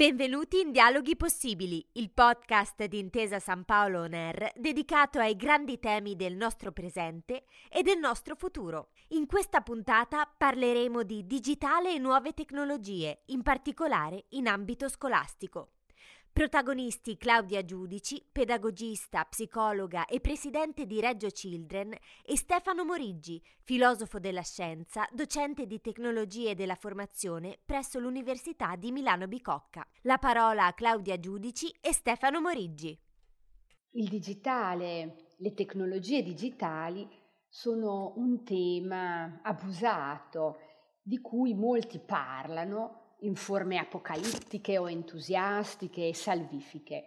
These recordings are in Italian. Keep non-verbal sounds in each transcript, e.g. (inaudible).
Benvenuti in Dialoghi Possibili, il podcast di Intesa San Paolo On Air dedicato ai grandi temi del nostro presente e del nostro futuro. In questa puntata parleremo di digitale e nuove tecnologie, in particolare in ambito scolastico. Protagonisti Claudia Giudici, pedagogista, psicologa e presidente di Reggio Children, e Stefano Moriggi, filosofo della scienza, docente di tecnologie della formazione presso l'Università di Milano Bicocca. La parola a Claudia Giudici e Stefano Moriggi. Il digitale, le tecnologie digitali sono un tema abusato di cui molti parlano in forme apocalittiche o entusiastiche e salvifiche.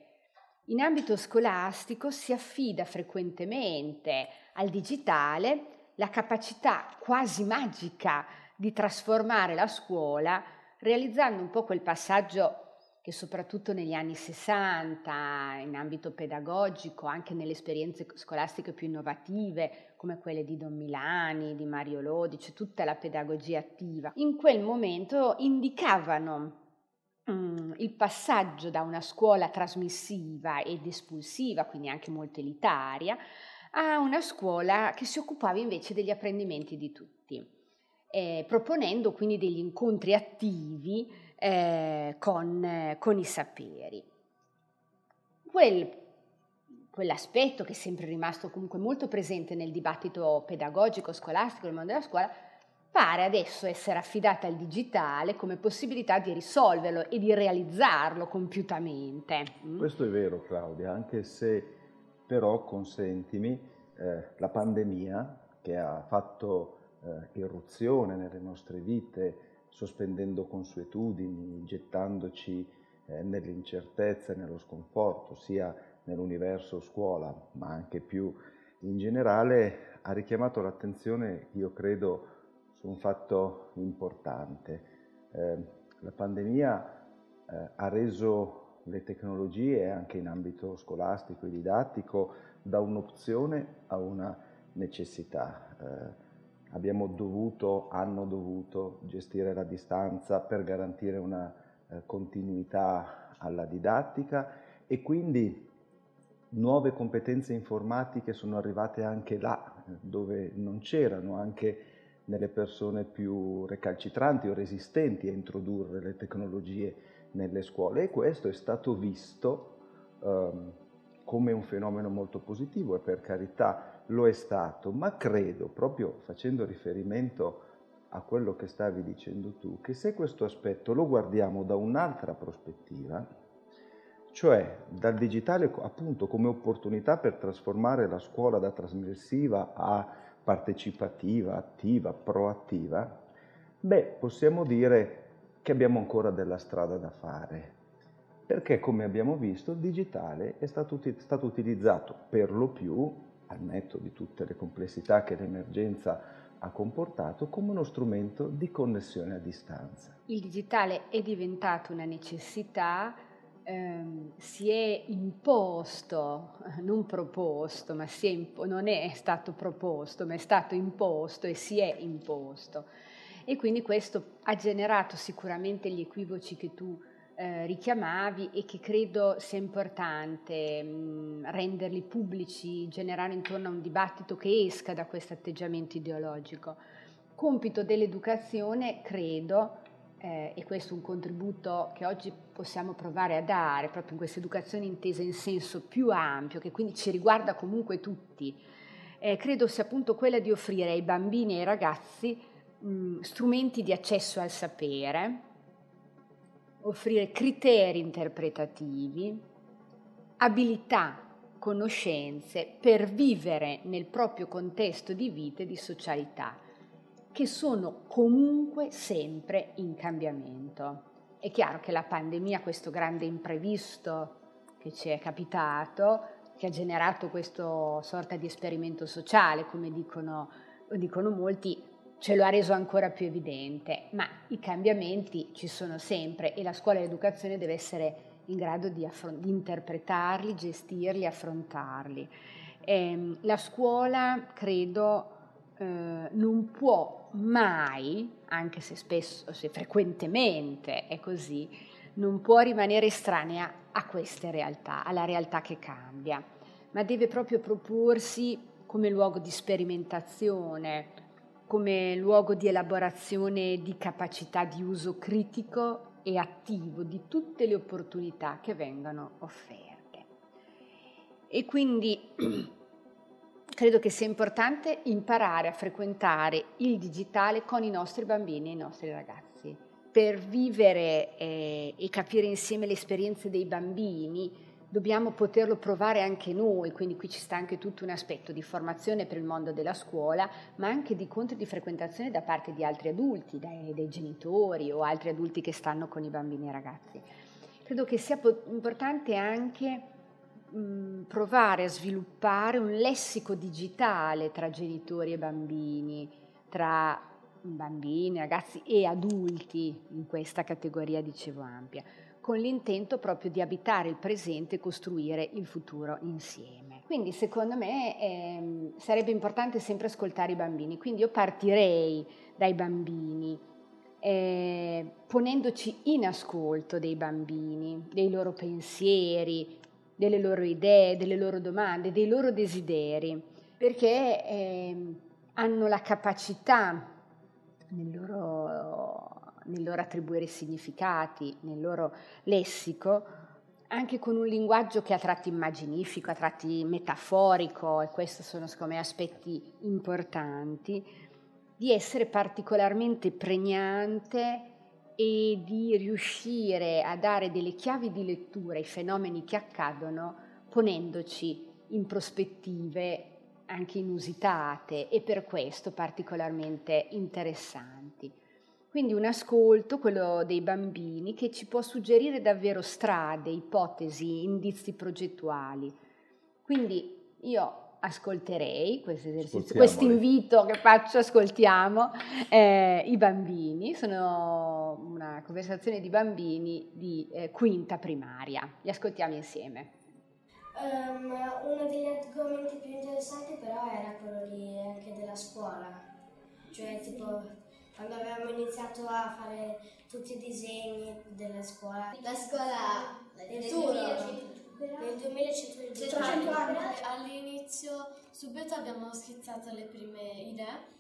In ambito scolastico si affida frequentemente al digitale la capacità quasi magica di trasformare la scuola, realizzando un po' quel passaggio che soprattutto negli anni 60, in ambito pedagogico, anche nelle esperienze scolastiche più innovative, come quelle di Don Milani, di Mario Lodi, cioè tutta la pedagogia attiva, in quel momento indicavano um, il passaggio da una scuola trasmissiva ed espulsiva, quindi anche molto elitaria, a una scuola che si occupava invece degli apprendimenti di tutti, eh, proponendo quindi degli incontri attivi eh, con, con i saperi. Quel quell'aspetto che è sempre rimasto comunque molto presente nel dibattito pedagogico, scolastico, nel mondo della scuola, pare adesso essere affidata al digitale come possibilità di risolverlo e di realizzarlo compiutamente. Mm? Questo è vero Claudia, anche se però consentimi, eh, la pandemia che ha fatto eh, irruzione nelle nostre vite, sospendendo consuetudini, gettandoci eh, nell'incertezza e nello sconforto, sia nell'universo scuola, ma anche più in generale, ha richiamato l'attenzione, io credo, su un fatto importante. Eh, la pandemia eh, ha reso le tecnologie, anche in ambito scolastico e didattico, da un'opzione a una necessità. Abbiamo dovuto, hanno dovuto gestire la distanza per garantire una eh, continuità alla didattica e quindi nuove competenze informatiche sono arrivate anche là, dove non c'erano, anche nelle persone più recalcitranti o resistenti a introdurre le tecnologie nelle scuole. E questo è stato visto um, come un fenomeno molto positivo e per carità lo è stato, ma credo, proprio facendo riferimento a quello che stavi dicendo tu, che se questo aspetto lo guardiamo da un'altra prospettiva, cioè dal digitale appunto come opportunità per trasformare la scuola da trasmissiva a partecipativa, attiva, proattiva, beh, possiamo dire che abbiamo ancora della strada da fare, perché come abbiamo visto il digitale è stato, stato utilizzato per lo più, al netto di tutte le complessità che l'emergenza ha comportato, come uno strumento di connessione a distanza. Il digitale è diventato una necessità ehm, si è imposto, non proposto, ma è impo- non è stato proposto, ma è stato imposto e si è imposto. E quindi questo ha generato sicuramente gli equivoci che tu eh, richiamavi e che credo sia importante mh, renderli pubblici, generare intorno a un dibattito che esca da questo atteggiamento ideologico. Compito dell'educazione, credo, eh, e questo è un contributo che oggi possiamo provare a dare proprio in questa educazione intesa in senso più ampio, che quindi ci riguarda comunque tutti, eh, credo sia appunto quella di offrire ai bambini e ai ragazzi mh, strumenti di accesso al sapere, offrire criteri interpretativi, abilità, conoscenze per vivere nel proprio contesto di vita e di socialità che sono comunque sempre in cambiamento. È chiaro che la pandemia, questo grande imprevisto che ci è capitato, che ha generato questa sorta di esperimento sociale, come dicono, dicono molti, ce lo ha reso ancora più evidente, ma i cambiamenti ci sono sempre e la scuola e l'educazione deve essere in grado di, affron- di interpretarli, gestirli, affrontarli. Eh, la scuola, credo, eh, non può mai, anche se spesso, se frequentemente è così, non può rimanere estranea a queste realtà, alla realtà che cambia, ma deve proprio proporsi come luogo di sperimentazione, come luogo di elaborazione di capacità di uso critico e attivo di tutte le opportunità che vengono offerte. E quindi (clears throat) credo che sia importante imparare a frequentare il digitale con i nostri bambini e i nostri ragazzi. Per vivere eh, e capire insieme le esperienze dei bambini dobbiamo poterlo provare anche noi, quindi qui ci sta anche tutto un aspetto di formazione per il mondo della scuola, ma anche di incontri di frequentazione da parte di altri adulti, dai, dei genitori o altri adulti che stanno con i bambini e i ragazzi. Credo che sia importante anche mh, provare a sviluppare un lessico digitale tra genitori e bambini, tra bambini, ragazzi e adulti in questa categoria, dicevo, ampia, con l'intento proprio di abitare il presente e costruire il futuro insieme. Quindi secondo me eh, sarebbe importante sempre ascoltare i bambini, quindi io partirei dai bambini, eh, ponendoci in ascolto dei bambini, dei loro pensieri, delle loro idee, delle loro domande, dei loro desideri, perché eh, hanno la capacità nel loro, nel loro attribuire significati, nel loro lessico, anche con un linguaggio che a tratti immaginifico, a tratti metaforico, e questi sono secondo me aspetti importanti, di essere particolarmente pregnante e di riuscire a dare delle chiavi di lettura ai fenomeni che accadono ponendoci in prospettive anche inusitate e per questo particolarmente interessanti. Quindi un ascolto, quello dei bambini, che ci può suggerire davvero strade, ipotesi, indizi progettuali. Quindi io ascolterei questo esercizio, questo invito che faccio, ascoltiamo eh, i bambini, sono una conversazione di bambini di eh, quinta primaria, li ascoltiamo insieme. Um, uno degli argomenti più interessanti però era quello di, anche della scuola, cioè tipo quando avevamo iniziato a fare tutti i disegni della scuola. La scuola del futuro nel 2100 anni. All'inizio subito abbiamo schizzato le prime idee.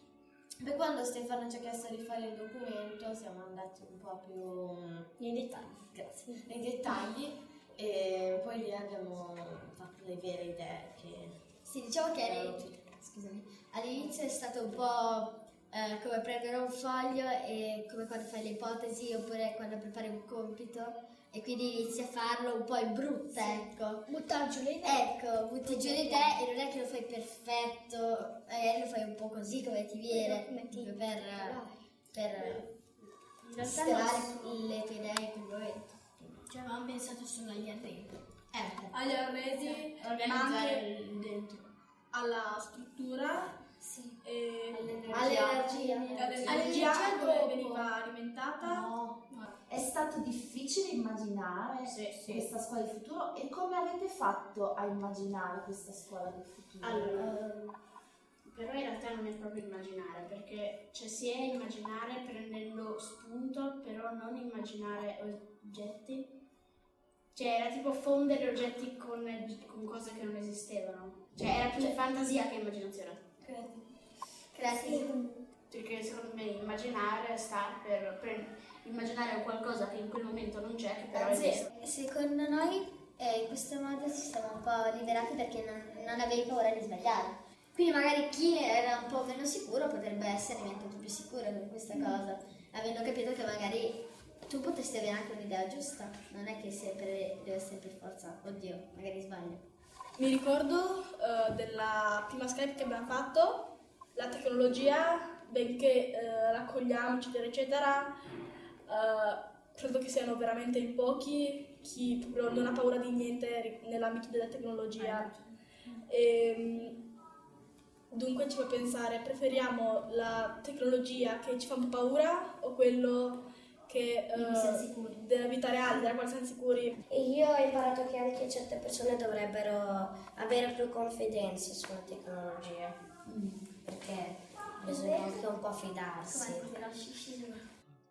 Poi quando Stefano ci ha chiesto di fare il documento siamo andati un po' più nei dettagli. Grazie. Nei dettagli e poi lì abbiamo fatto le vere idee che Sì, diciamo che scusami, all'inizio è stato un po' eh, come prendere un foglio e come quando fai le ipotesi oppure quando prepari un compito e quindi inizi a farlo un po' in brutta, sì. ecco. Buttare giù le idee. Ecco, butti giù le idee e non è che lo fai perfetto, magari lo fai un po' così come ti viene, metti per, per stelare le tue idee in quel momento. Cioè, avevamo pensato solo agli arredi. Ecco. Agli arredi, ma anche dentro. alla struttura sì. E all'energia. All'energia dove veniva alimentata. No. È stato difficile immaginare sì, sì. questa scuola del futuro e come avete fatto a immaginare questa scuola del futuro? Allora, però in realtà non è proprio immaginare, perché cioè, si è immaginare prendendo spunto, però non immaginare oggetti. Cioè era tipo fondere oggetti con, con cose che non esistevano. Cioè era più cioè, fantasia che immaginazione. Credo. Perché secondo me immaginare sta per, per immaginare qualcosa che in quel momento non c'è, che però Anzi, esiste. Secondo noi eh, in questo modo ci siamo un po' liberati perché non, non avevi paura di sbagliare. Quindi magari chi era un po' meno sicuro potrebbe essere diventato più sicuro di questa mm. cosa, avendo capito che magari tu potresti avere anche un'idea giusta, non è che sempre deve essere per forza, oddio, magari sbaglio. Mi ricordo uh, della prima Skype che abbiamo fatto, la tecnologia, benché uh, raccogliamo, eccetera, eccetera, uh, credo che siano veramente in pochi chi proprio non ha paura di niente nell'ambito della tecnologia. E, ehm, dunque ci fa pensare, preferiamo la tecnologia che ci fa un po' paura o quello che, uh, della vita reale, della quale siamo sicuri? E io ho imparato che anche certe persone dovrebbero avere più confidenza sulla tecnologia, mm. perché bisogna anche un po' fidarsi.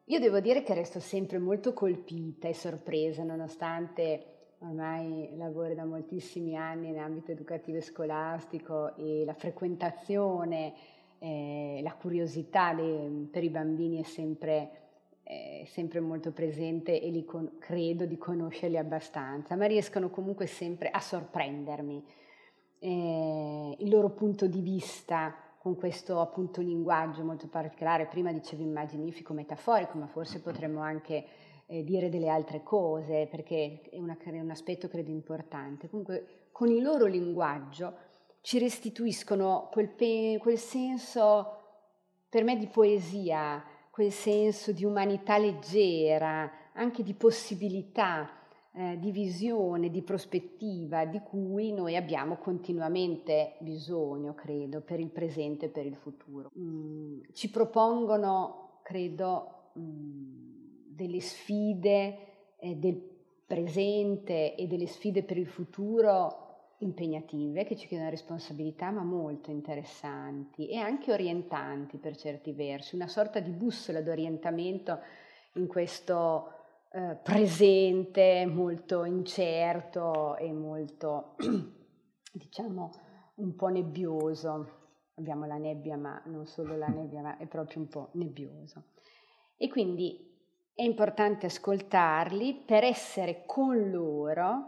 Io devo dire che resto sempre molto colpita e sorpresa, nonostante ormai lavori da moltissimi anni in ambito educativo e scolastico e la frequentazione, eh, la curiosità dei, per i bambini è sempre, sempre molto presente e li con, credo di conoscerli abbastanza, ma riescono comunque sempre a sorprendermi. Eh, il loro punto di vista con questo appunto linguaggio molto particolare, prima dicevo immaginifico, metaforico, ma forse potremmo anche eh, dire delle altre cose, perché è, una, è un aspetto credo importante. Comunque con il loro linguaggio ci restituiscono quel, pe- quel senso per me di poesia, quel senso di umanità leggera, anche di possibilità eh, di visione, di prospettiva di cui noi abbiamo continuamente bisogno, credo, per il presente e per il futuro. Mm, ci propongono, credo, mm, delle sfide eh, del presente e delle sfide per il futuro impegnative che ci chiedono responsabilità ma molto interessanti e anche orientanti per certi versi, una sorta di bussola d'orientamento in questo eh, presente, molto incerto e molto, (clears throat) diciamo, un po' nebbioso. Abbiamo la nebbia, ma non solo la nebbia, ma è proprio un po' nebbioso. E quindi è importante ascoltarli per essere con loro,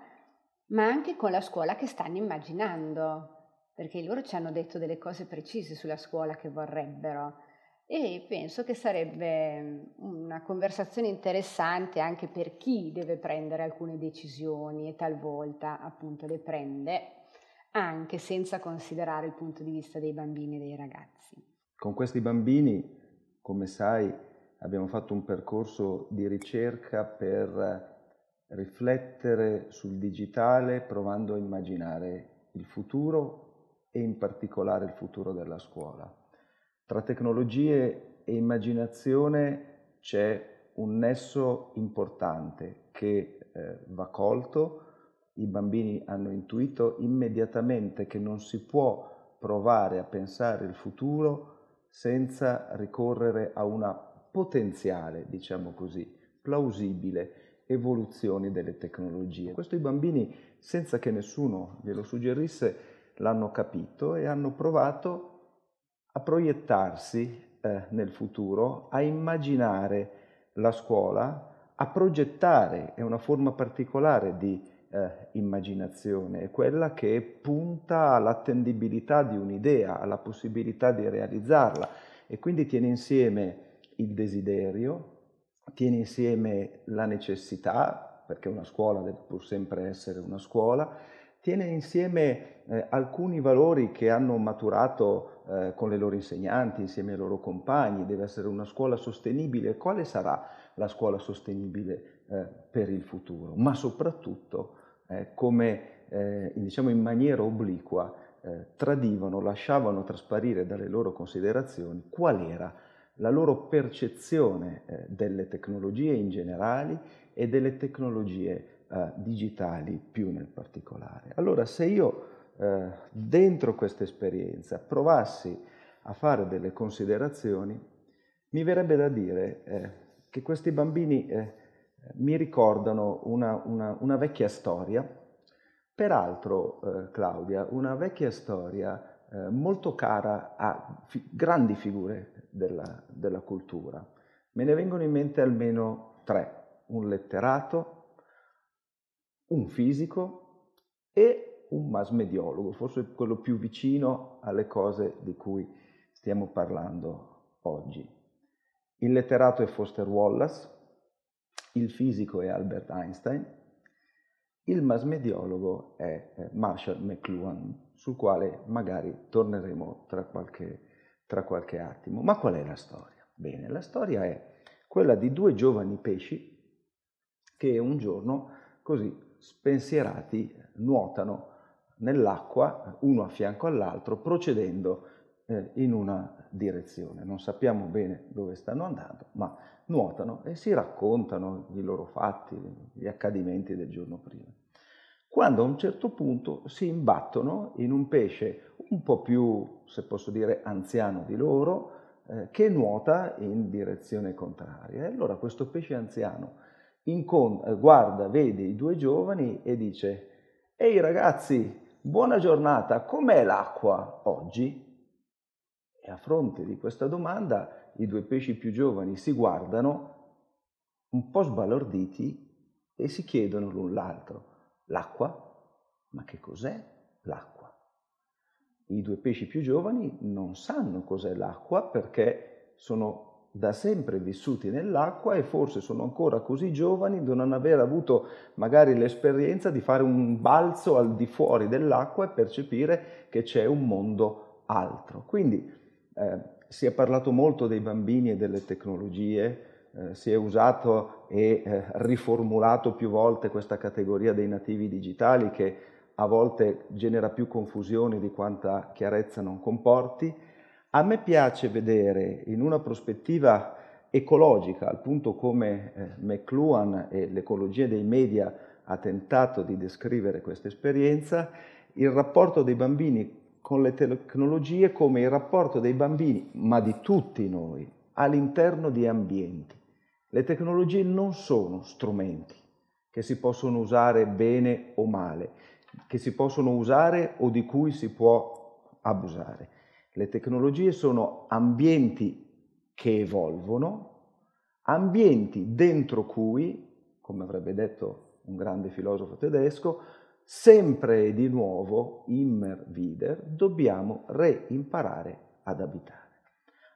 ma anche con la scuola che stanno immaginando, perché loro ci hanno detto delle cose precise sulla scuola che vorrebbero e penso che sarebbe mm, una conversazione interessante anche per chi deve prendere alcune decisioni e talvolta appunto le prende anche senza considerare il punto di vista dei bambini e dei ragazzi. Con questi bambini, come sai, abbiamo fatto un percorso di ricerca per riflettere sul digitale provando a immaginare il futuro e in particolare il futuro della scuola. Tra tecnologie e immaginazione c'è un nesso importante che eh, va colto. I bambini hanno intuito immediatamente che non si può provare a pensare il futuro senza ricorrere a una potenziale, diciamo così, plausibile evoluzione delle tecnologie. Questo i bambini, senza che nessuno glielo suggerisse, l'hanno capito e hanno provato a proiettarsi eh, nel futuro, a immaginare la scuola, a progettare, è una forma particolare di eh, immaginazione, è quella che punta all'attendibilità di un'idea, alla possibilità di realizzarla e quindi tiene insieme il desiderio, tiene insieme la necessità, perché una scuola deve pur sempre essere una scuola, tiene insieme eh, alcuni valori che hanno maturato eh, con le loro insegnanti, insieme ai loro compagni, deve essere una scuola sostenibile. Quale sarà la scuola sostenibile eh, per il futuro? Ma soprattutto eh, come eh, diciamo in maniera obliqua eh, tradivano, lasciavano trasparire dalle loro considerazioni qual era la loro percezione eh, delle tecnologie in generale e delle tecnologie digitali più nel particolare. Allora se io eh, dentro questa esperienza provassi a fare delle considerazioni, mi verrebbe da dire eh, che questi bambini eh, mi ricordano una, una, una, vecchia storia, peraltro eh, Claudia, una vecchia storia eh, molto cara a fi- grandi figure della, della cultura. Me ne vengono in mente almeno tre, un letterato, un fisico e un masmediologo, forse quello più vicino alle cose di cui stiamo parlando oggi. Il letterato è Foster Wallace, il fisico è Albert Einstein, il masmediologo è Marshall McLuhan, sul quale magari torneremo tra qualche, tra qualche attimo. Ma qual è la storia? Bene, la storia è quella di due giovani pesci che un giorno così spensierati nuotano nell'acqua, uno a fianco all'altro, procedendo eh, in una direzione. Non sappiamo bene dove stanno andando, ma nuotano e si raccontano i loro fatti, gli accadimenti del giorno prima. Quando a un certo punto si imbattono in un pesce un po' più, se posso dire, anziano di loro, eh, che nuota in direzione contraria. E allora questo pesce anziano incont- eh, guarda, vede i due giovani e dice, ehi ragazzi, buona giornata, com'è l'acqua oggi? E a fronte di questa domanda i due pesci più giovani si guardano un po' sbalorditi e si chiedono l'un l'altro, l'acqua? Ma che cos'è l'acqua? I due pesci più giovani non sanno cos'è l'acqua perché sono da sempre vissuti nell'acqua e forse sono ancora così giovani da non aver avuto magari l'esperienza di fare un balzo al di fuori dell'acqua e percepire che c'è un mondo altro. Quindi eh, si è parlato molto dei bambini e delle tecnologie, eh, si è usato e eh, riformulato più volte questa categoria dei nativi digitali che a volte genera più confusione di quanta chiarezza non comporti a me piace vedere in una prospettiva ecologica, al punto come eh, McLuhan e l'ecologia dei media ha tentato di descrivere questa esperienza, il rapporto dei bambini con le tecnologie come il rapporto dei bambini, ma di tutti noi, all'interno di ambienti. Le tecnologie non sono strumenti che si possono usare bene o male, che si possono usare o di cui si può abusare. Le tecnologie sono ambienti che evolvono, ambienti dentro cui, come avrebbe detto un grande filosofo tedesco, sempre e di nuovo, immer wieder, dobbiamo reimparare ad abitare.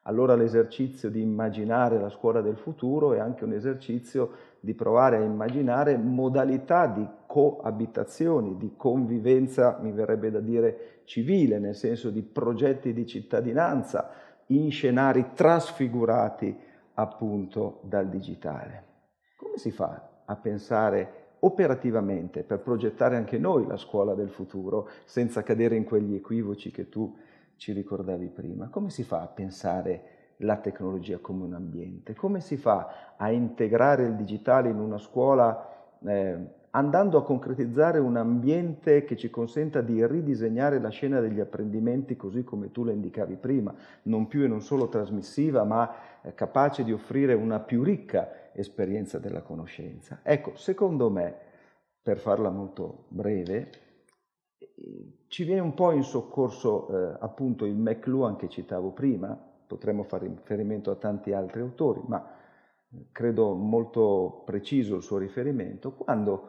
Allora l'esercizio di immaginare la scuola del futuro è anche un esercizio di provare a immaginare modalità di coabitazioni, di convivenza, mi verrebbe da dire civile, nel senso di progetti di cittadinanza in scenari trasfigurati appunto dal digitale. Come si fa a pensare operativamente per progettare anche noi la scuola del futuro senza cadere in quegli equivoci che tu ci ricordavi prima? Come si fa a pensare la tecnologia come un ambiente? Come si fa a integrare il digitale in una scuola eh, andando a concretizzare un ambiente che ci consenta di ridisegnare la scena degli apprendimenti così come tu la indicavi prima, non più e non solo trasmissiva, ma eh, capace di offrire una più ricca esperienza della conoscenza? Ecco, secondo me, per farla molto breve, ci viene un po' in soccorso eh, appunto il McLuhan che citavo prima, potremmo fare riferimento a tanti altri autori, ma eh, credo molto preciso il suo riferimento, quando,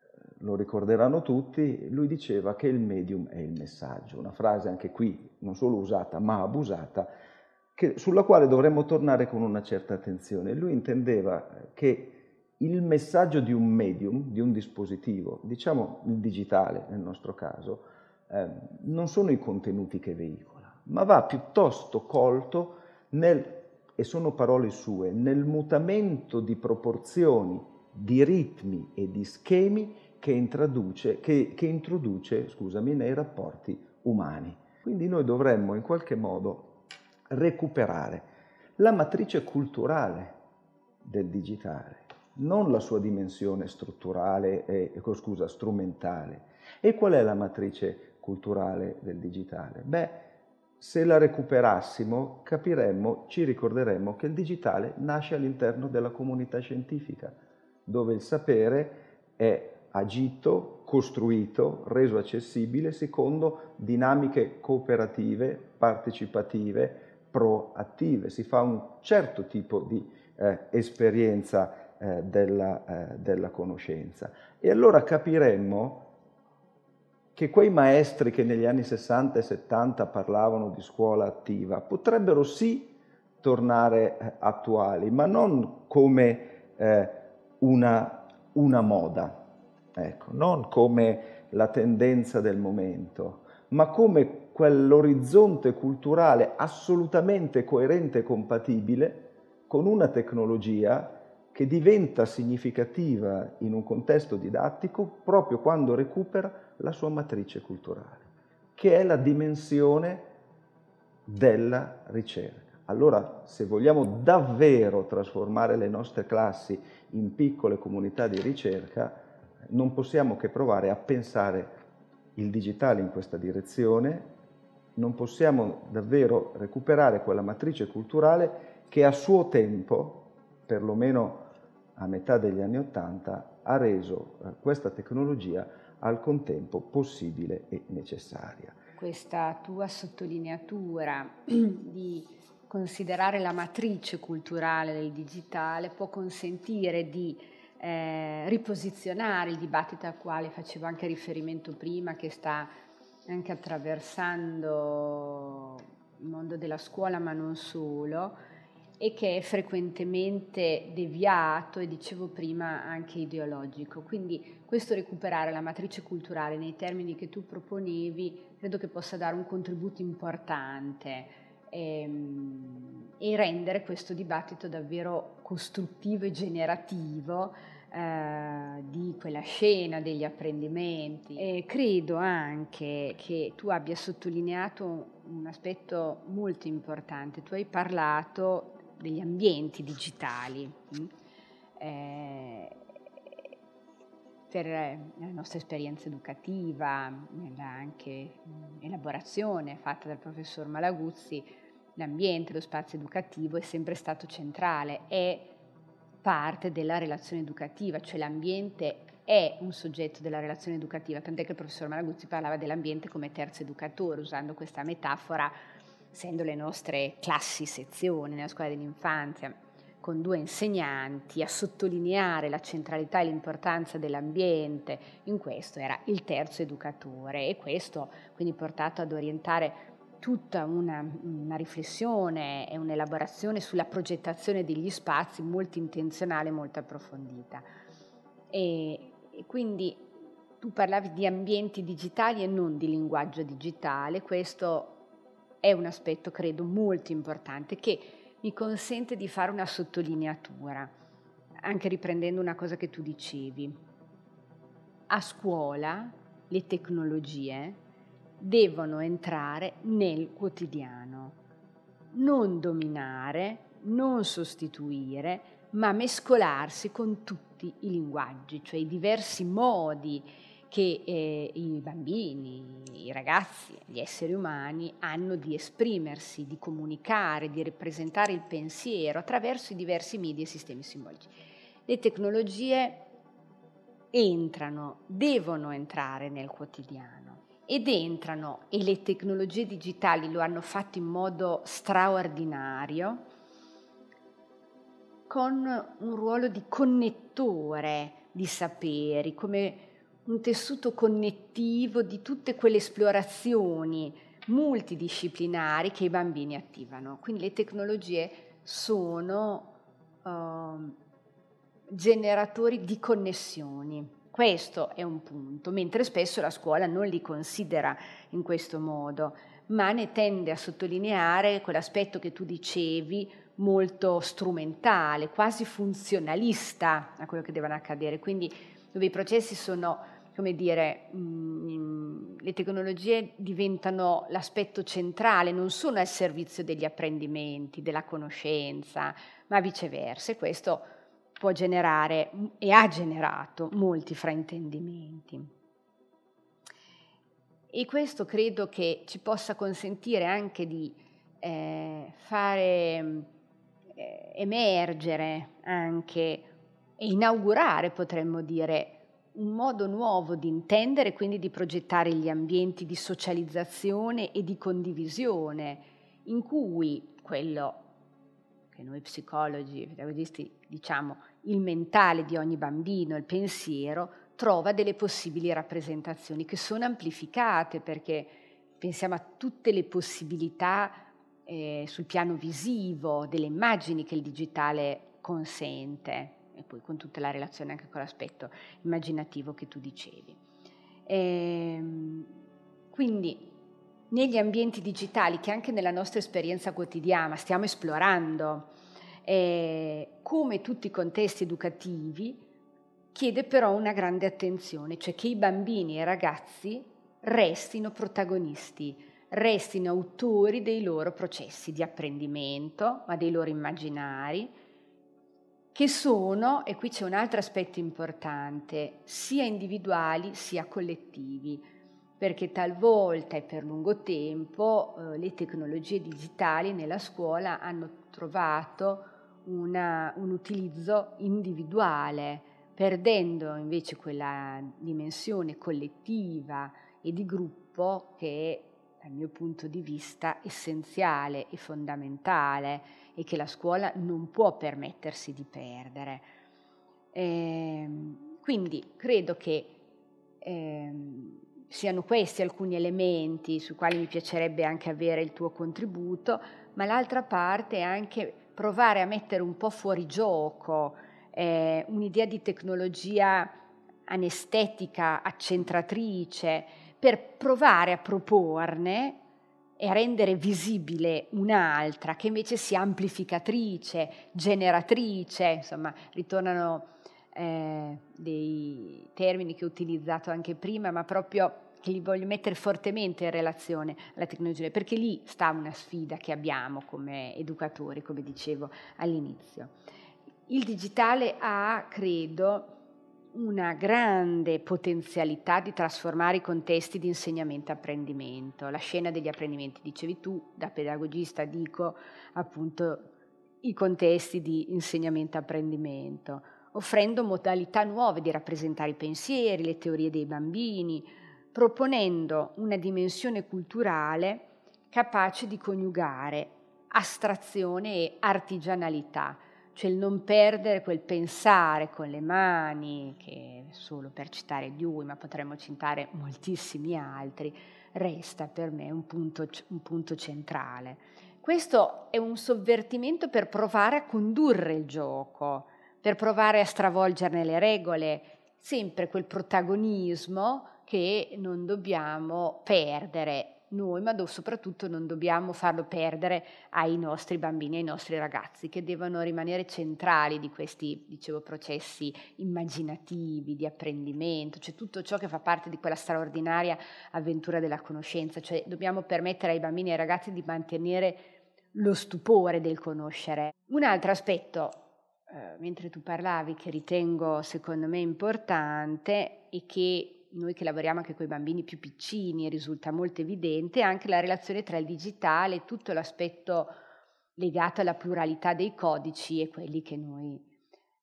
eh, lo ricorderanno tutti, lui diceva che il medium è il messaggio, una frase anche qui non solo usata ma abusata, che, sulla quale dovremmo tornare con una certa attenzione. Lui intendeva che il messaggio di un medium, di un dispositivo, diciamo il digitale nel nostro caso, eh, non sono i contenuti che veicola ma va piuttosto colto nel, e sono parole sue, nel mutamento di proporzioni, di ritmi e di schemi che introduce, che, che introduce scusami, nei rapporti umani. Quindi noi dovremmo in qualche modo recuperare la matrice culturale del digitale, non la sua dimensione strutturale e, scusa, strumentale. E qual è la matrice culturale del digitale? Beh, se la recuperassimo, capiremmo, ci ricorderemmo che il digitale nasce all'interno della comunità scientifica, dove il sapere è agito, costruito, reso accessibile secondo dinamiche cooperative, partecipative, proattive. Si fa un certo tipo di eh, esperienza eh, della, eh, della conoscenza. E allora capiremmo che quei maestri che negli anni 60 e 70 parlavano di scuola attiva potrebbero sì tornare eh, attuali, ma non come eh, una, una, moda, ecco, non come la tendenza del momento, ma come quell'orizzonte culturale assolutamente coerente e compatibile con una tecnologia che diventa significativa in un contesto didattico proprio quando recupera la sua matrice culturale, che è la dimensione della ricerca. Allora, se vogliamo davvero trasformare le nostre classi in piccole comunità di ricerca, non possiamo che provare a pensare il digitale in questa direzione, non possiamo davvero recuperare quella matrice culturale che a suo tempo, perlomeno a metà degli anni Ottanta, ha reso eh, questa tecnologia al contempo possibile e necessaria. Questa tua sottolineatura (clears throat) di considerare la matrice culturale del digitale può consentire di eh, riposizionare il dibattito al quale facevo anche riferimento prima, che sta anche attraversando il mondo della scuola, ma non solo, e che è frequentemente deviato e dicevo prima anche ideologico. Quindi questo recuperare la matrice culturale nei termini che tu proponevi credo che possa dare un contributo importante ehm, e rendere questo dibattito davvero costruttivo e generativo eh, di quella scena degli apprendimenti. E credo anche che tu abbia sottolineato un aspetto molto importante. Tu hai parlato degli ambienti digitali. Mm? Eh, per la nostra esperienza educativa, nella anche elaborazione fatta dal professor Malaguzzi, l'ambiente, lo spazio educativo è sempre stato centrale, è parte della relazione educativa, cioè l'ambiente è un soggetto della relazione educativa, tant'è che il professor Malaguzzi parlava dell'ambiente come terzo educatore, usando questa metafora essendo le nostre classi sezioni nella scuola dell'infanzia, con due insegnanti a sottolineare la centralità e l'importanza dell'ambiente, in questo era il terzo educatore e questo quindi portato ad orientare tutta una, una riflessione e un'elaborazione sulla progettazione degli spazi molto intenzionale, molto approfondita. E, e quindi tu parlavi di ambienti digitali e non di linguaggio digitale, questo è un aspetto, credo, molto importante che mi consente di fare una sottolineatura, anche riprendendo una cosa che tu dicevi. A scuola le tecnologie devono entrare nel quotidiano, non dominare, non sostituire, ma mescolarsi con tutti i linguaggi, cioè i diversi modi che eh, i bambini, i ragazzi, gli esseri umani hanno di esprimersi, di comunicare, di rappresentare il pensiero attraverso i diversi media e sistemi simbolici. Le tecnologie entrano, devono entrare nel quotidiano ed entrano e le tecnologie digitali lo hanno fatto in modo straordinario con un ruolo di connettore di saperi, come un tessuto connettivo di tutte quelle esplorazioni multidisciplinari che i bambini attivano. Quindi le tecnologie sono uh, generatori di connessioni. Questo è un punto, mentre spesso la scuola non li considera in questo modo, ma ne tende a sottolineare quell'aspetto che tu dicevi molto strumentale, quasi funzionalista a quello che deve accadere, quindi dove i processi sono come dire, mh, mm, le tecnologie diventano l'aspetto centrale, non sono al servizio degli apprendimenti, della conoscenza, ma viceversa. E questo può generare e ha generato molti fraintendimenti. E questo credo che ci possa consentire anche di eh, fare eh, emergere anche e inaugurare, potremmo dire, un modo nuovo di intendere, quindi di progettare gli ambienti di socializzazione e di condivisione, in cui quello che noi psicologi, pedagogisti diciamo il mentale di ogni bambino, il pensiero, trova delle possibili rappresentazioni che sono amplificate perché pensiamo a tutte le possibilità eh, sul piano visivo, delle immagini che il digitale consente e poi con tutta la relazione anche con l'aspetto immaginativo che tu dicevi. E, ehm, quindi negli ambienti digitali che anche nella nostra esperienza quotidiana stiamo esplorando, eh, come tutti i contesti educativi, chiede però una grande attenzione, cioè che i bambini e i ragazzi restino protagonisti, restino autori dei loro processi di apprendimento, ma dei loro immaginari, che sono, e qui c'è un altro aspetto importante, sia individuali sia collettivi, perché talvolta e per lungo tempo eh, le tecnologie digitali nella scuola hanno trovato una, un utilizzo individuale, perdendo invece quella dimensione collettiva e di gruppo che dal mio punto di vista essenziale e fondamentale e che la scuola non può permettersi di perdere. Eh, quindi credo che eh, siano questi alcuni elementi sui quali mi piacerebbe anche avere il tuo contributo, ma l'altra parte è anche provare a mettere un po' fuori gioco eh, un'idea di tecnologia anestetica, accentratrice, per provare a proporne e rendere visibile un'altra che invece sia amplificatrice, generatrice, insomma, ritornano eh, dei termini che ho utilizzato anche prima, ma proprio che li voglio mettere fortemente in relazione alla tecnologia, perché lì sta una sfida che abbiamo come educatori, come dicevo all'inizio. Il digitale ha, credo, una grande potenzialità di trasformare i contesti di insegnamento e apprendimento. La scena degli apprendimenti, dicevi tu, da pedagogista dico appunto i contesti di insegnamento e apprendimento offrendo modalità nuove di rappresentare i pensieri, le teorie dei bambini, proponendo una dimensione culturale capace di coniugare astrazione e artigianalità, cioè il non perdere quel pensare con le mani, che solo per citare Dewey, ma potremmo citare moltissimi altri, resta per me un punto, un punto centrale. Questo è un sovvertimento per provare a condurre il gioco, per provare a stravolgerne le regole, sempre quel protagonismo che non dobbiamo perdere noi, ma soprattutto non dobbiamo farlo perdere ai nostri bambini, ai nostri ragazzi, che devono rimanere centrali di questi, dicevo, processi immaginativi, di apprendimento, cioè tutto ciò che fa parte di quella straordinaria avventura della conoscenza, cioè dobbiamo permettere ai bambini e ai ragazzi di mantenere lo stupore del conoscere. Un altro aspetto eh, mentre tu parlavi, che ritengo secondo me importante e che noi che lavoriamo anche con i bambini più piccini risulta molto evidente, anche la relazione tra il digitale e tutto l'aspetto legato alla pluralità dei codici e quelli che noi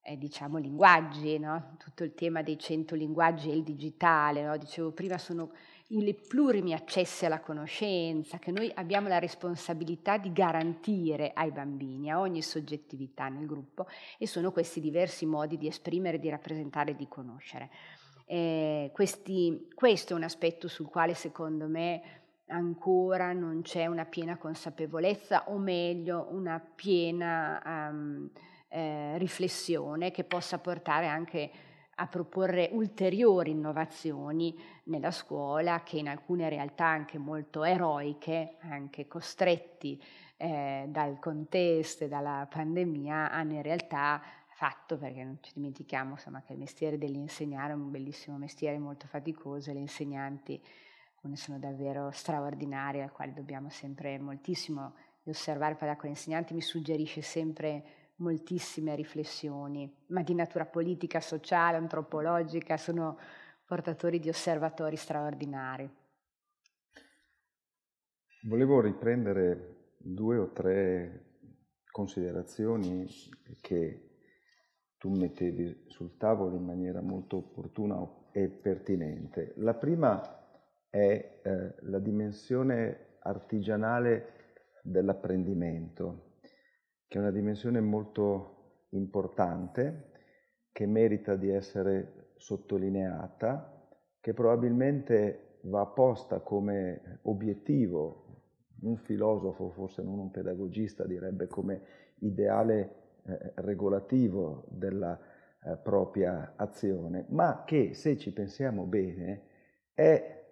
eh, diciamo linguaggi, no? tutto il tema dei cento linguaggi e il digitale, no? dicevo prima sono i plurimi accessi alla conoscenza che noi abbiamo la responsabilità di garantire ai bambini, a ogni soggettività nel gruppo e sono questi diversi modi di esprimere, di rappresentare e di conoscere. Eh, questi, questo è un aspetto sul quale secondo me ancora non c'è una piena consapevolezza o meglio una piena um, eh, riflessione che possa portare anche a proporre ulteriori innovazioni nella scuola che in alcune realtà anche molto eroiche, anche costretti eh, dal contesto e dalla pandemia, hanno in realtà fatto, perché non ci dimentichiamo insomma, che il mestiere dell'insegnare è un bellissimo mestiere molto faticoso e le insegnanti sono davvero straordinarie, al quale dobbiamo sempre moltissimo osservare, parlare con gli insegnanti mi suggerisce sempre moltissime riflessioni, ma di natura politica, sociale, antropologica, sono portatori di osservatori straordinari. Volevo riprendere due o tre considerazioni che tu mettevi sul tavolo in maniera molto opportuna e pertinente. La prima è eh, la dimensione artigianale dell'apprendimento che è una dimensione molto importante, che merita di essere sottolineata, che probabilmente va posta come obiettivo, un filosofo, forse non un pedagogista, direbbe come ideale eh, regolativo della eh, propria azione, ma che se ci pensiamo bene è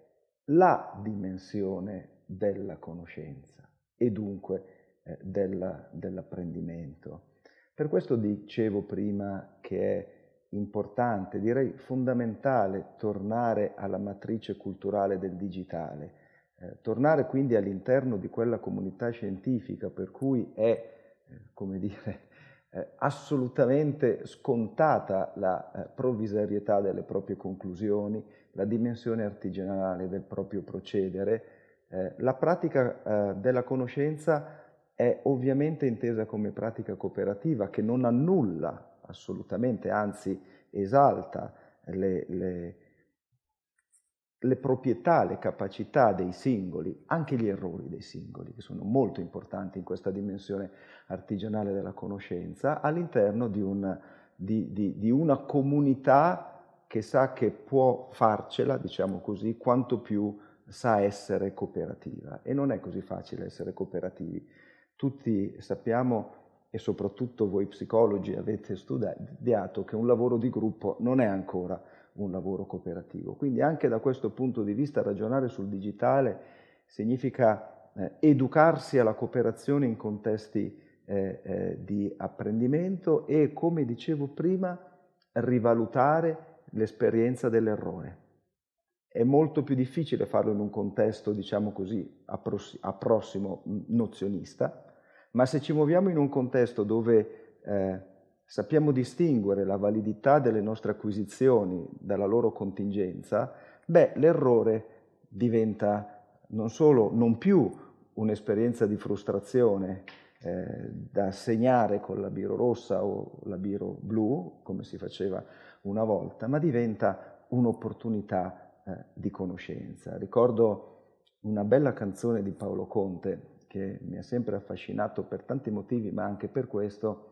la dimensione della conoscenza e dunque eh, della, dell'apprendimento. Per questo dicevo prima che è importante, direi fondamentale, tornare alla matrice culturale del digitale, eh, tornare quindi all'interno di quella comunità scientifica per cui è, eh, come dire, eh, assolutamente scontata la eh, provvisorietà delle proprie conclusioni, la dimensione artigianale del proprio procedere. Eh, la pratica eh, della conoscenza è ovviamente intesa come pratica cooperativa che non annulla assolutamente, anzi esalta le, le, le proprietà, le capacità dei singoli, anche gli errori dei singoli, che sono molto importanti in questa dimensione artigianale della conoscenza, all'interno di, un, di, di, di una comunità che sa che può farcela, diciamo così, quanto più sa essere cooperativa. E non è così facile essere cooperativi. Tutti sappiamo, e soprattutto voi psicologi avete studiato, che un lavoro di gruppo non è ancora un lavoro cooperativo. Quindi anche da questo punto di vista ragionare sul digitale significa eh, educarsi alla cooperazione in contesti eh, eh, di apprendimento e, come dicevo prima, rivalutare l'esperienza dell'errore. È molto più difficile farlo in un contesto, diciamo così, a prossimo nozionista, ma se ci muoviamo in un contesto dove eh, sappiamo distinguere la validità delle nostre acquisizioni dalla loro contingenza, beh, l'errore diventa non solo non più un'esperienza di frustrazione eh, da segnare con la biro rossa o la biro blu, come si faceva una volta, ma diventa un'opportunità eh, di conoscenza. Ricordo una bella canzone di Paolo Conte che mi ha sempre affascinato per tanti motivi, ma anche per questo,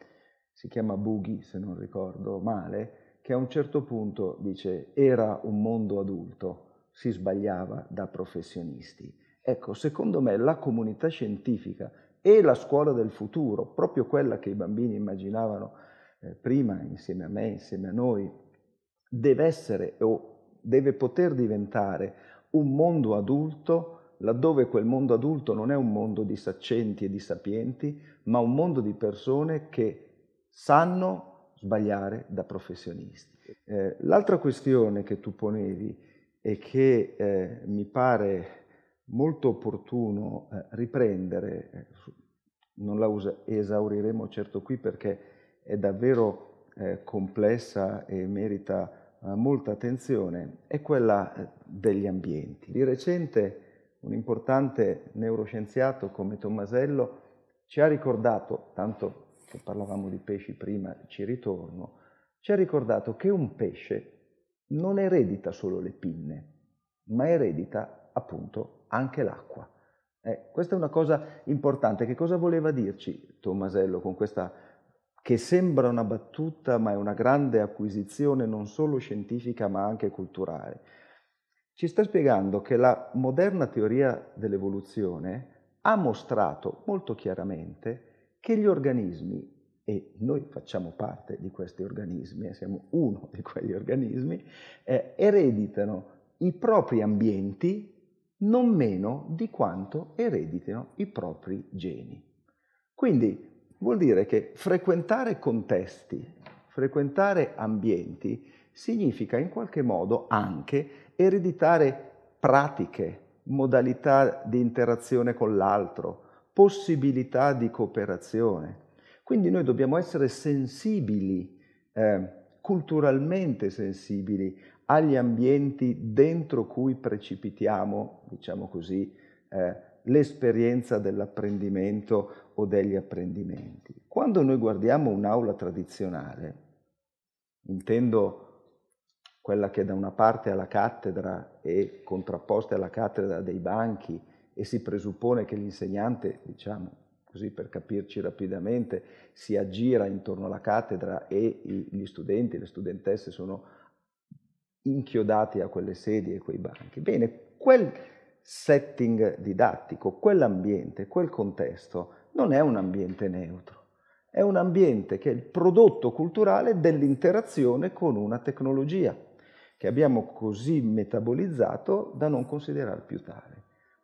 si chiama Boogie, se non ricordo male, che a un certo punto dice era un mondo adulto, si sbagliava da professionisti. Ecco, secondo me la comunità scientifica e la scuola del futuro, proprio quella che i bambini immaginavano eh, prima insieme a me, insieme a noi, deve essere o deve poter diventare un mondo adulto laddove quel mondo adulto non è un mondo di saccenti e di sapienti, ma un mondo di persone che sanno sbagliare da professionisti. Eh, l'altra questione che tu ponevi e che eh, mi pare molto opportuno eh, riprendere, eh, non la usa, esauriremo certo qui perché è davvero eh, complessa e merita eh, molta attenzione, è quella degli ambienti. Di recente un importante neuroscienziato come Tommasello ci ha ricordato, tanto che parlavamo di pesci prima, ci ritorno, ci ha ricordato che un pesce non eredita solo le pinne, ma eredita appunto anche l'acqua. Eh, questa è una cosa importante. Che cosa voleva dirci Tommasello con questa che sembra una battuta, ma è una grande acquisizione non solo scientifica, ma anche culturale? Ci sta spiegando che la moderna teoria dell'evoluzione ha mostrato molto chiaramente che gli organismi, e noi facciamo parte di questi organismi, siamo uno di quegli organismi, eh, ereditano i propri ambienti non meno di quanto ereditino i propri geni. Quindi vuol dire che frequentare contesti, frequentare ambienti, significa in qualche modo anche ereditare pratiche, modalità di interazione con l'altro, possibilità di cooperazione. Quindi noi dobbiamo essere sensibili, eh, culturalmente sensibili agli ambienti dentro cui precipitiamo, diciamo così, eh, l'esperienza dell'apprendimento o degli apprendimenti. Quando noi guardiamo un'aula tradizionale, intendo quella che da una parte ha la cattedra e contrapposta alla cattedra dei banchi e si presuppone che l'insegnante, diciamo così per capirci rapidamente, si aggira intorno alla cattedra e gli studenti le studentesse sono inchiodati a quelle sedie e quei banchi. Bene, quel setting didattico, quell'ambiente, quel contesto non è un ambiente neutro, è un ambiente che è il prodotto culturale dell'interazione con una tecnologia che abbiamo così metabolizzato da non considerare più tale.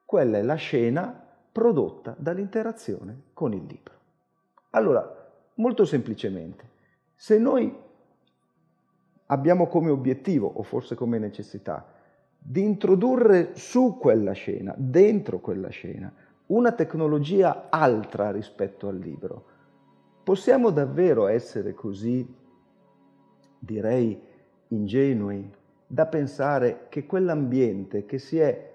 Quella è la scena prodotta dall'interazione con il libro. Allora, molto semplicemente, se noi abbiamo come obiettivo, o forse come necessità, di introdurre su quella scena, dentro quella scena, una tecnologia altra rispetto al libro. Possiamo davvero essere così, direi, ingenui da pensare che quell'ambiente che si è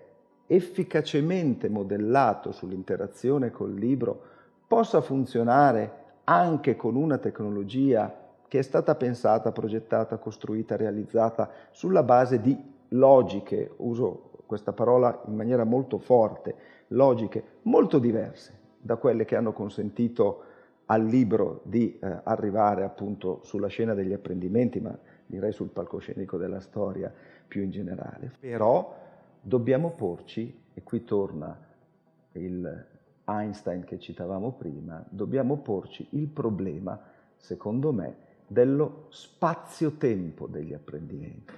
efficacemente modellato sull'interazione col libro possa funzionare anche con una tecnologia che è stata pensata, progettata, costruita, realizzata sulla base di logiche, uso questa parola in maniera molto forte, logiche molto diverse da quelle che hanno consentito al libro di eh, arrivare appunto sulla scena degli apprendimenti, ma direi sul palcoscenico della storia più in generale. Però dobbiamo porci, e qui torna il Einstein che citavamo prima, dobbiamo porci il problema, secondo me, dello spazio-tempo degli apprendimenti.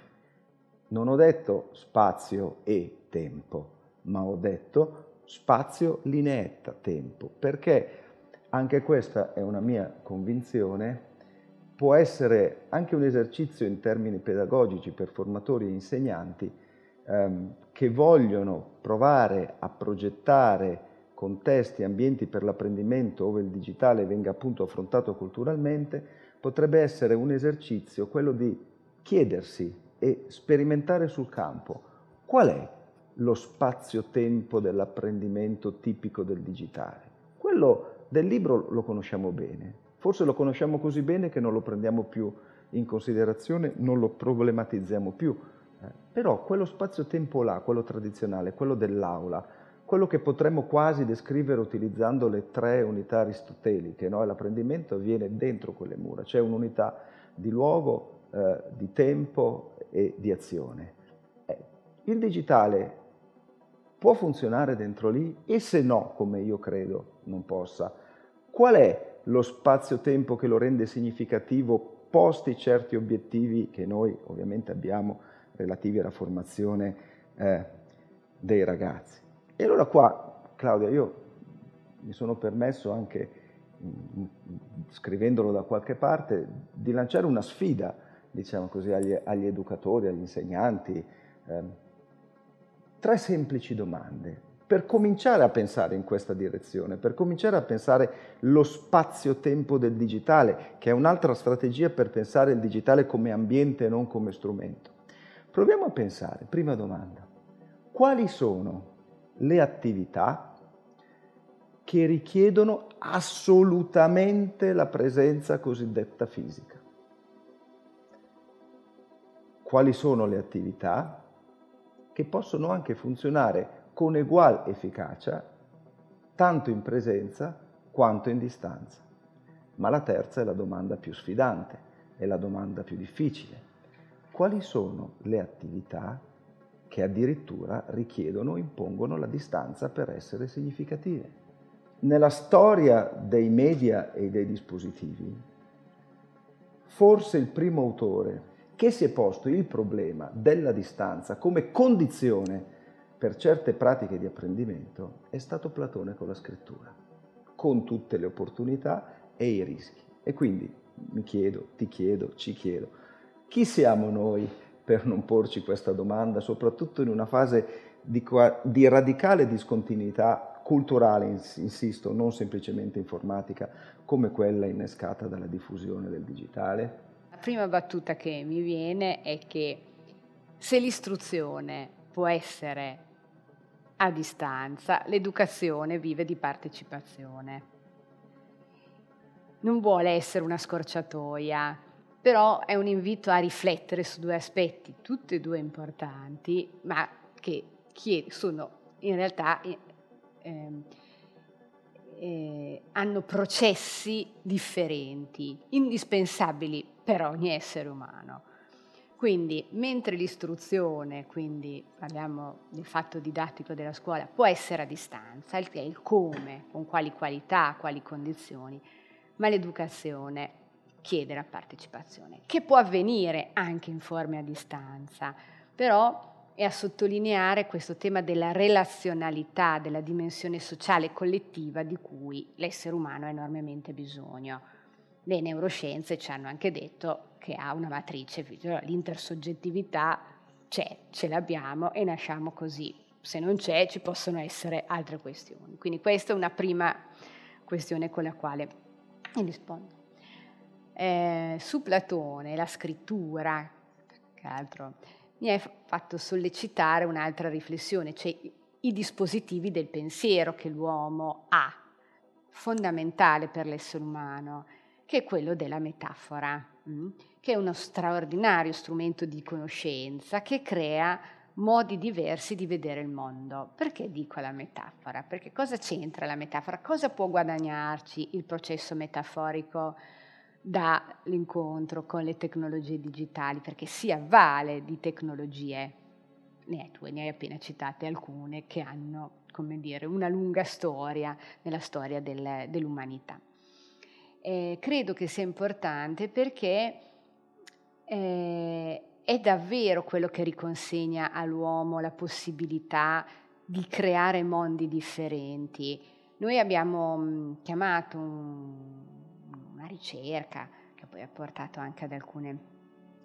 Non ho detto spazio e tempo, ma ho detto spazio lineetta tempo, perché anche questa è una mia convinzione, può essere anche un esercizio in termini pedagogici per formatori e insegnanti ehm, che vogliono provare a progettare contesti, ambienti per l'apprendimento dove il digitale venga appunto affrontato culturalmente, potrebbe essere un esercizio quello di chiedersi e sperimentare sul campo. Qual è lo spazio-tempo dell'apprendimento tipico del digitale. Quello del libro lo conosciamo bene, forse lo conosciamo così bene che non lo prendiamo più in considerazione, non lo problematizziamo più, però quello spazio-tempo là, quello tradizionale, quello dell'aula, quello che potremmo quasi descrivere utilizzando le tre unità aristoteliche, no? l'apprendimento avviene dentro quelle mura, c'è un'unità di luogo, eh, di tempo e di azione. Eh, il digitale può funzionare dentro lì e se no, come io credo non possa, qual è lo spazio-tempo che lo rende significativo posti certi obiettivi che noi ovviamente abbiamo relativi alla formazione eh, dei ragazzi? E allora qua, Claudia, io mi sono permesso anche, mm, scrivendolo da qualche parte, di lanciare una sfida, diciamo così, agli, agli educatori, agli insegnanti. Eh, tre semplici domande per cominciare a pensare in questa direzione, per cominciare a pensare lo spazio-tempo del digitale, che è un'altra strategia per pensare il digitale come ambiente e non come strumento. Proviamo a pensare, prima domanda, quali sono le attività che richiedono assolutamente la presenza cosiddetta fisica. Quali sono le attività che possono anche funzionare con ugual efficacia tanto in presenza quanto in distanza? Ma la terza è la domanda più sfidante, è la domanda più difficile. Quali sono le attività che addirittura richiedono, impongono la distanza per essere significative. Nella storia dei media e dei dispositivi, forse il primo autore che si è posto il problema della distanza come condizione per certe pratiche di apprendimento è stato Platone con la scrittura, con tutte le opportunità e i rischi. E quindi mi chiedo, ti chiedo, ci chiedo, chi siamo noi per non porci questa domanda, soprattutto in una fase di, di radicale discontinuità culturale, insisto, non semplicemente informatica, come quella innescata dalla diffusione del digitale? La prima battuta che mi viene è che se l'istruzione può essere a distanza, l'educazione vive di partecipazione. Non vuole essere una scorciatoia, però è un invito a riflettere su due aspetti, tutti e due importanti, ma che sono in realtà eh, eh, hanno processi differenti, indispensabili per ogni essere umano. Quindi, mentre l'istruzione, quindi parliamo del fatto didattico della scuola, può essere a distanza, il, il come, con quali qualità, quali condizioni, ma l'educazione chiede la partecipazione, che può avvenire anche in forme a distanza, però è a sottolineare questo tema della relazionalità, della dimensione sociale collettiva di cui l'essere umano ha enormemente bisogno. le neuroscienze ci hanno anche detto che ha una matrice, l'intersoggettività c'è, ce l'abbiamo e nasciamo così. Se non c'è ci possono essere altre questioni. Quindi questa è una prima questione con la quale rispondo. Eh, su Platone, la scrittura, che altro, mi ha fatto sollecitare un'altra riflessione, cioè i dispositivi del pensiero che l'uomo ha, fondamentale per l'essere umano, che è quello della metafora, mm? che è uno straordinario strumento di conoscenza che crea modi diversi di vedere il mondo. Perché dico la metafora? Perché cosa c'entra la metafora? Cosa può guadagnarci il processo metaforico dall'incontro con le tecnologie digitali? Perché si avvale di tecnologie ne hai, ne hai appena citate alcune che hanno, come dire, una lunga storia nella storia del, dell'umanità. Eh, credo che sia importante perché eh, è davvero quello che riconsegna all'uomo la possibilità di creare mondi differenti. Noi abbiamo mh, chiamato un, una ricerca che poi ha portato anche ad alcune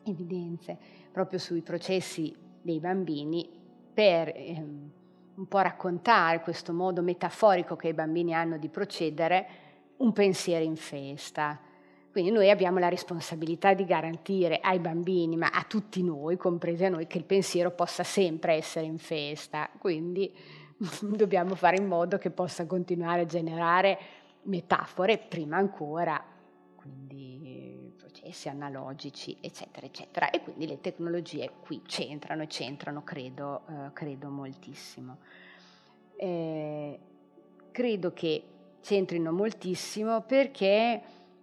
evidenze proprio sui processi dei bambini per ehm, un po' raccontare questo modo metaforico che i bambini hanno di procedere, un pensiero in festa. Quindi noi abbiamo la responsabilità di garantire ai bambini, ma a tutti noi, compresi a noi, che il pensiero possa sempre essere in festa. Quindi (laughs) dobbiamo fare in modo che possa continuare a generare metafore prima ancora. Quindi processi analogici, eccetera, eccetera. E quindi le tecnologie qui c'entrano e c'entrano, credo, eh, credo moltissimo. Eh, credo che c'entrino moltissimo perché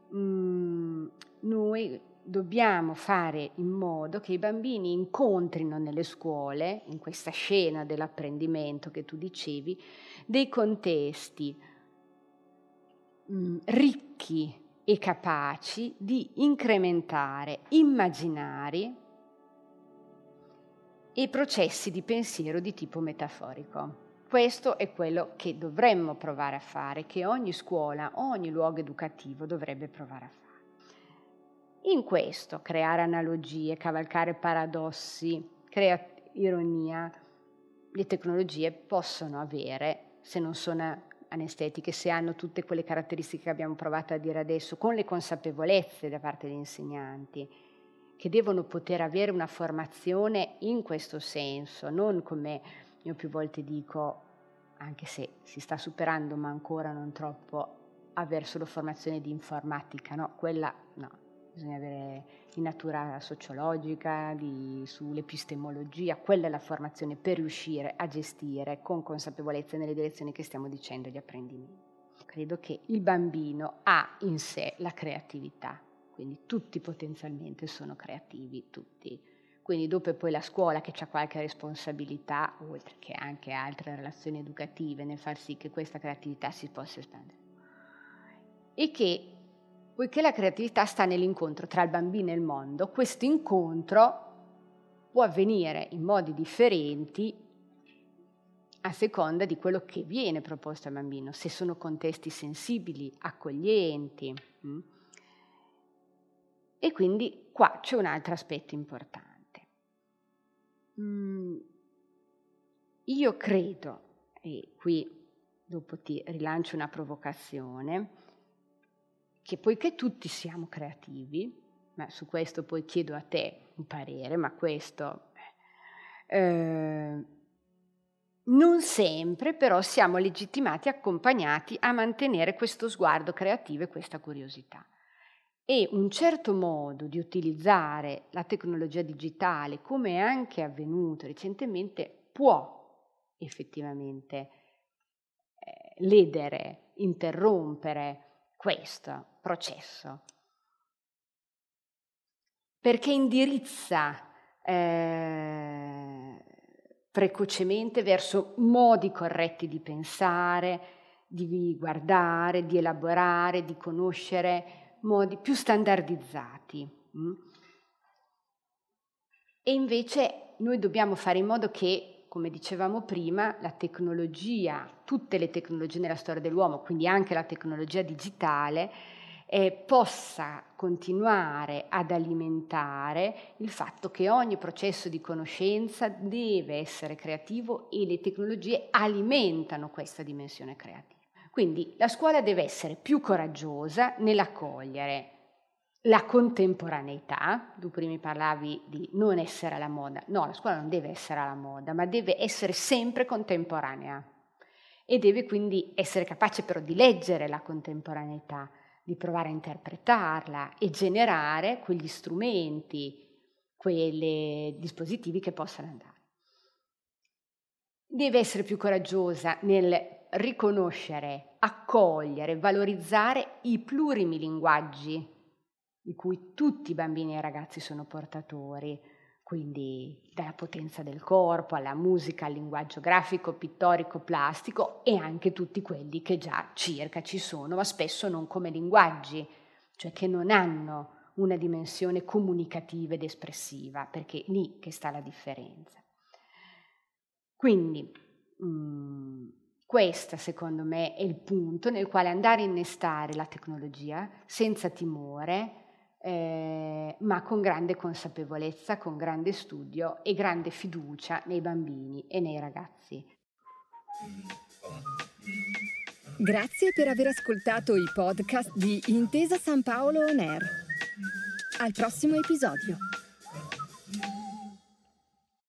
mh, mm, noi dobbiamo fare in modo che i bambini incontrino nelle scuole, in questa scena dell'apprendimento che tu dicevi, dei contesti mh, mm, ricchi e capaci di incrementare immaginari e processi di pensiero di tipo metaforico. Questo è quello che dovremmo provare a fare, che ogni scuola, ogni luogo educativo dovrebbe provare a fare. In questo, creare analogie, cavalcare paradossi, creare ironia, le tecnologie possono avere, se non sono anestetiche, se hanno tutte quelle caratteristiche che abbiamo provato a dire adesso, con le consapevolezze da parte degli insegnanti, che devono poter avere una formazione in questo senso, non come io più volte dico, anche se si sta superando, ma ancora non troppo, avere solo formazione di informatica, no, quella no, bisogna avere di natura sociologica, di, sull'epistemologia, quella è la formazione per riuscire a gestire con consapevolezza nelle direzioni che stiamo dicendo gli apprendimenti. Credo che il bambino ha in sé la creatività, quindi tutti potenzialmente sono creativi, tutti. Quindi dopo è poi la scuola che ha qualche responsabilità, oltre che anche altre relazioni educative, nel far sì che questa creatività si possa espandere. E che poiché la creatività sta nell'incontro tra il bambino e il mondo, questo incontro può avvenire in modi differenti a seconda di quello che viene proposto al bambino, se sono contesti sensibili, accoglienti. Mm. E quindi qua c'è un altro aspetto importante. Mm, io credo, e qui dopo ti rilancio una provocazione, che poiché tutti siamo creativi, ma su questo poi chiedo a te un parere, ma questo eh, non sempre però siamo legittimati, accompagnati a mantenere questo sguardo creativo e questa curiosità. E un certo modo di utilizzare la tecnologia digitale, come è anche avvenuto recentemente, può effettivamente eh, ledere, interrompere questo processo, perché indirizza eh, precocemente verso modi corretti di pensare, di guardare, di elaborare, di conoscere, modi più standardizzati. Mm? E invece noi dobbiamo fare in modo che come dicevamo prima, la tecnologia, tutte le tecnologie nella storia dell'uomo, quindi anche la tecnologia digitale, eh, possa continuare ad alimentare il fatto che ogni processo di conoscenza deve essere creativo e le tecnologie alimentano questa dimensione creativa. Quindi la scuola deve essere più coraggiosa nell'accogliere la contemporaneità, tu prima parlavi di non essere alla moda, no, la scuola non deve essere alla moda, ma deve essere sempre contemporanea e deve quindi essere capace però di leggere la contemporaneità, di provare a interpretarla e generare quegli strumenti, quei dispositivi che possano andare. Deve essere più coraggiosa nel riconoscere, accogliere, valorizzare i plurimi linguaggi di cui tutti i bambini e i ragazzi sono portatori, quindi dalla potenza del corpo alla musica, al linguaggio grafico, pittorico, plastico e anche tutti quelli che già circa ci sono, ma spesso non come linguaggi, cioè che non hanno una dimensione comunicativa ed espressiva, perché è lì che sta la differenza. Quindi mh, mm, questo secondo me è il punto nel quale andare a innestare la tecnologia senza timore, eh, ma con grande consapevolezza, con grande studio e grande fiducia nei bambini e nei ragazzi. Grazie per aver ascoltato i podcast di Intesa San Paolo On Air. Al prossimo episodio.